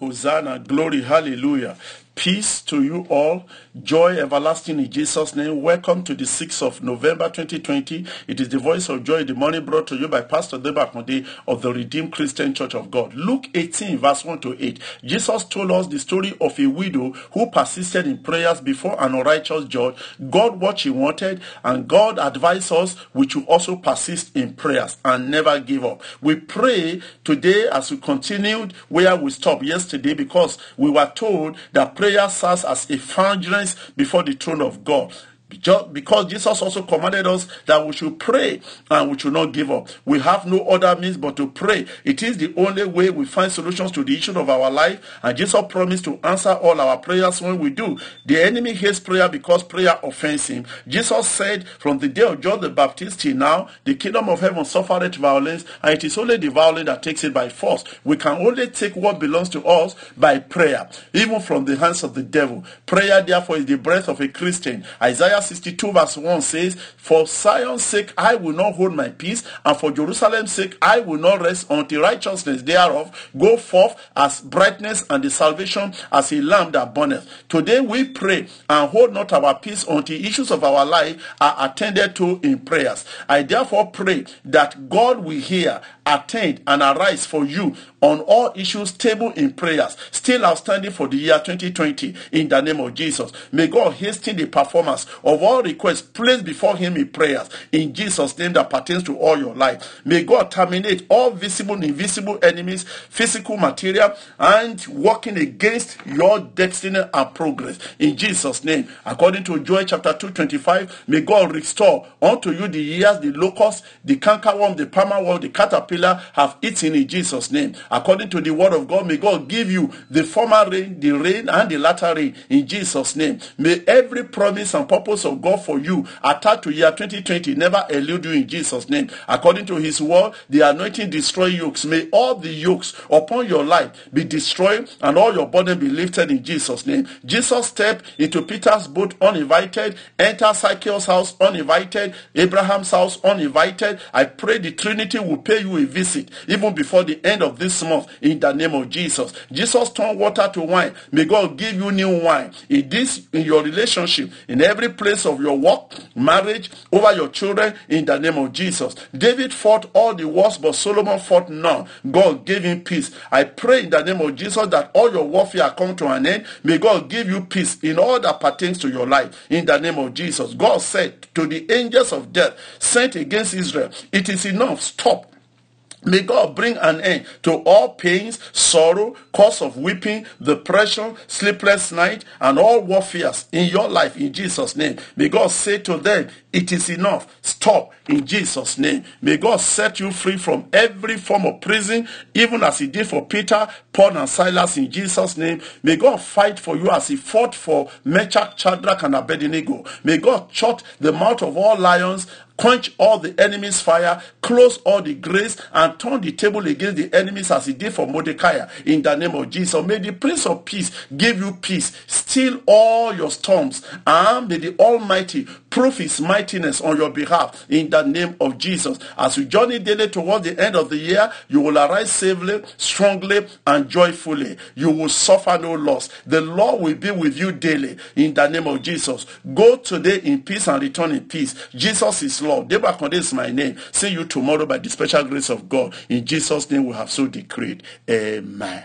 Hosanna, glory, hallelujah. Peace to you all. Joy everlasting in Jesus' name. Welcome to the 6th of November 2020. It is the voice of joy, the morning brought to you by Pastor Debakonde of the Redeemed Christian Church of God. Luke 18, verse 1 to 8. Jesus told us the story of a widow who persisted in prayers before an unrighteous judge, got what she wanted, and God advised us we should also persist in prayers and never give up. We pray today as we continued where we stopped yesterday because we were told that prayer serves as a fragrance before the throne of God. Because Jesus also commanded us that we should pray and we should not give up. We have no other means but to pray. It is the only way we find solutions to the issue of our life. And Jesus promised to answer all our prayers when we do. The enemy hates prayer because prayer offends him. Jesus said, from the day of John the Baptist till now, the kingdom of heaven suffereth violence, and it is only the violent that takes it by force. We can only take what belongs to us by prayer, even from the hands of the devil. Prayer, therefore, is the breath of a Christian. Isaiah 62 verse 1 says, For Zion's sake I will not hold my peace, and for Jerusalem's sake I will not rest until righteousness thereof go forth as brightness and the salvation as a lamp that burneth. Today we pray and hold not our peace until issues of our life are attended to in prayers. I therefore pray that God will hear, attend, and arise for you on all issues stable in prayers, still outstanding for the year 2020 in the name of Jesus. May God hasten the performance of all requests placed before him in prayers in Jesus' name that pertains to all your life. May God terminate all visible and invisible enemies, physical material, and working against your destiny and progress in Jesus' name. According to Joel chapter 225, may God restore unto you the years the locust, the cankerworm, the palmer worm, the caterpillar have eaten in Jesus' name according to the word of God. May God give you the former rain, the rain, and the latter rain in Jesus' name. May every promise and purpose of God for you attached to year 2020 never elude you in Jesus' name. According to his word, the anointing destroy yokes. May all the yokes upon your life be destroyed and all your burden be lifted in Jesus' name. Jesus stepped into Peter's boat uninvited, enter Zacchaeus' house uninvited, Abraham's house uninvited. I pray the Trinity will pay you a visit even before the end of this month in the name of Jesus. Jesus turned water to wine. May God give you new wine. In this, in your relationship, in every place of your work, marriage, over your children, in the name of Jesus. David fought all the wars, but Solomon fought none. God gave him peace. I pray in the name of Jesus that all your warfare come to an end. May God give you peace in all that pertains to your life. In the name of Jesus. God said to the angels of death sent against Israel, it is enough. Stop. May God bring an end to all pains, sorrow, cause of weeping, depression, sleepless night, and all warfares in your life in Jesus' name. May God say to them, it is enough. Stop in Jesus' name. May God set you free from every form of prison, even as he did for Peter, Paul, and Silas in Jesus' name. May God fight for you as he fought for Meshach, Shadrach, and Abednego. May God shut the mouth of all lions quench all the enemy's fire, close all the grace, and turn the table against the enemies as he did for Mordecai in the name of Jesus. May the Prince of Peace give you peace, still all your storms, and may the Almighty prove his mightiness on your behalf in the name of Jesus. As you journey daily towards the end of the year, you will arise safely, strongly, and joyfully. You will suffer no loss. The Lord will be with you daily in the name of Jesus. Go today in peace and return in peace. Jesus is Lord. Debakonde is my name. See you tomorrow by the special grace of God. In Jesus' name we have so decreed. Amen.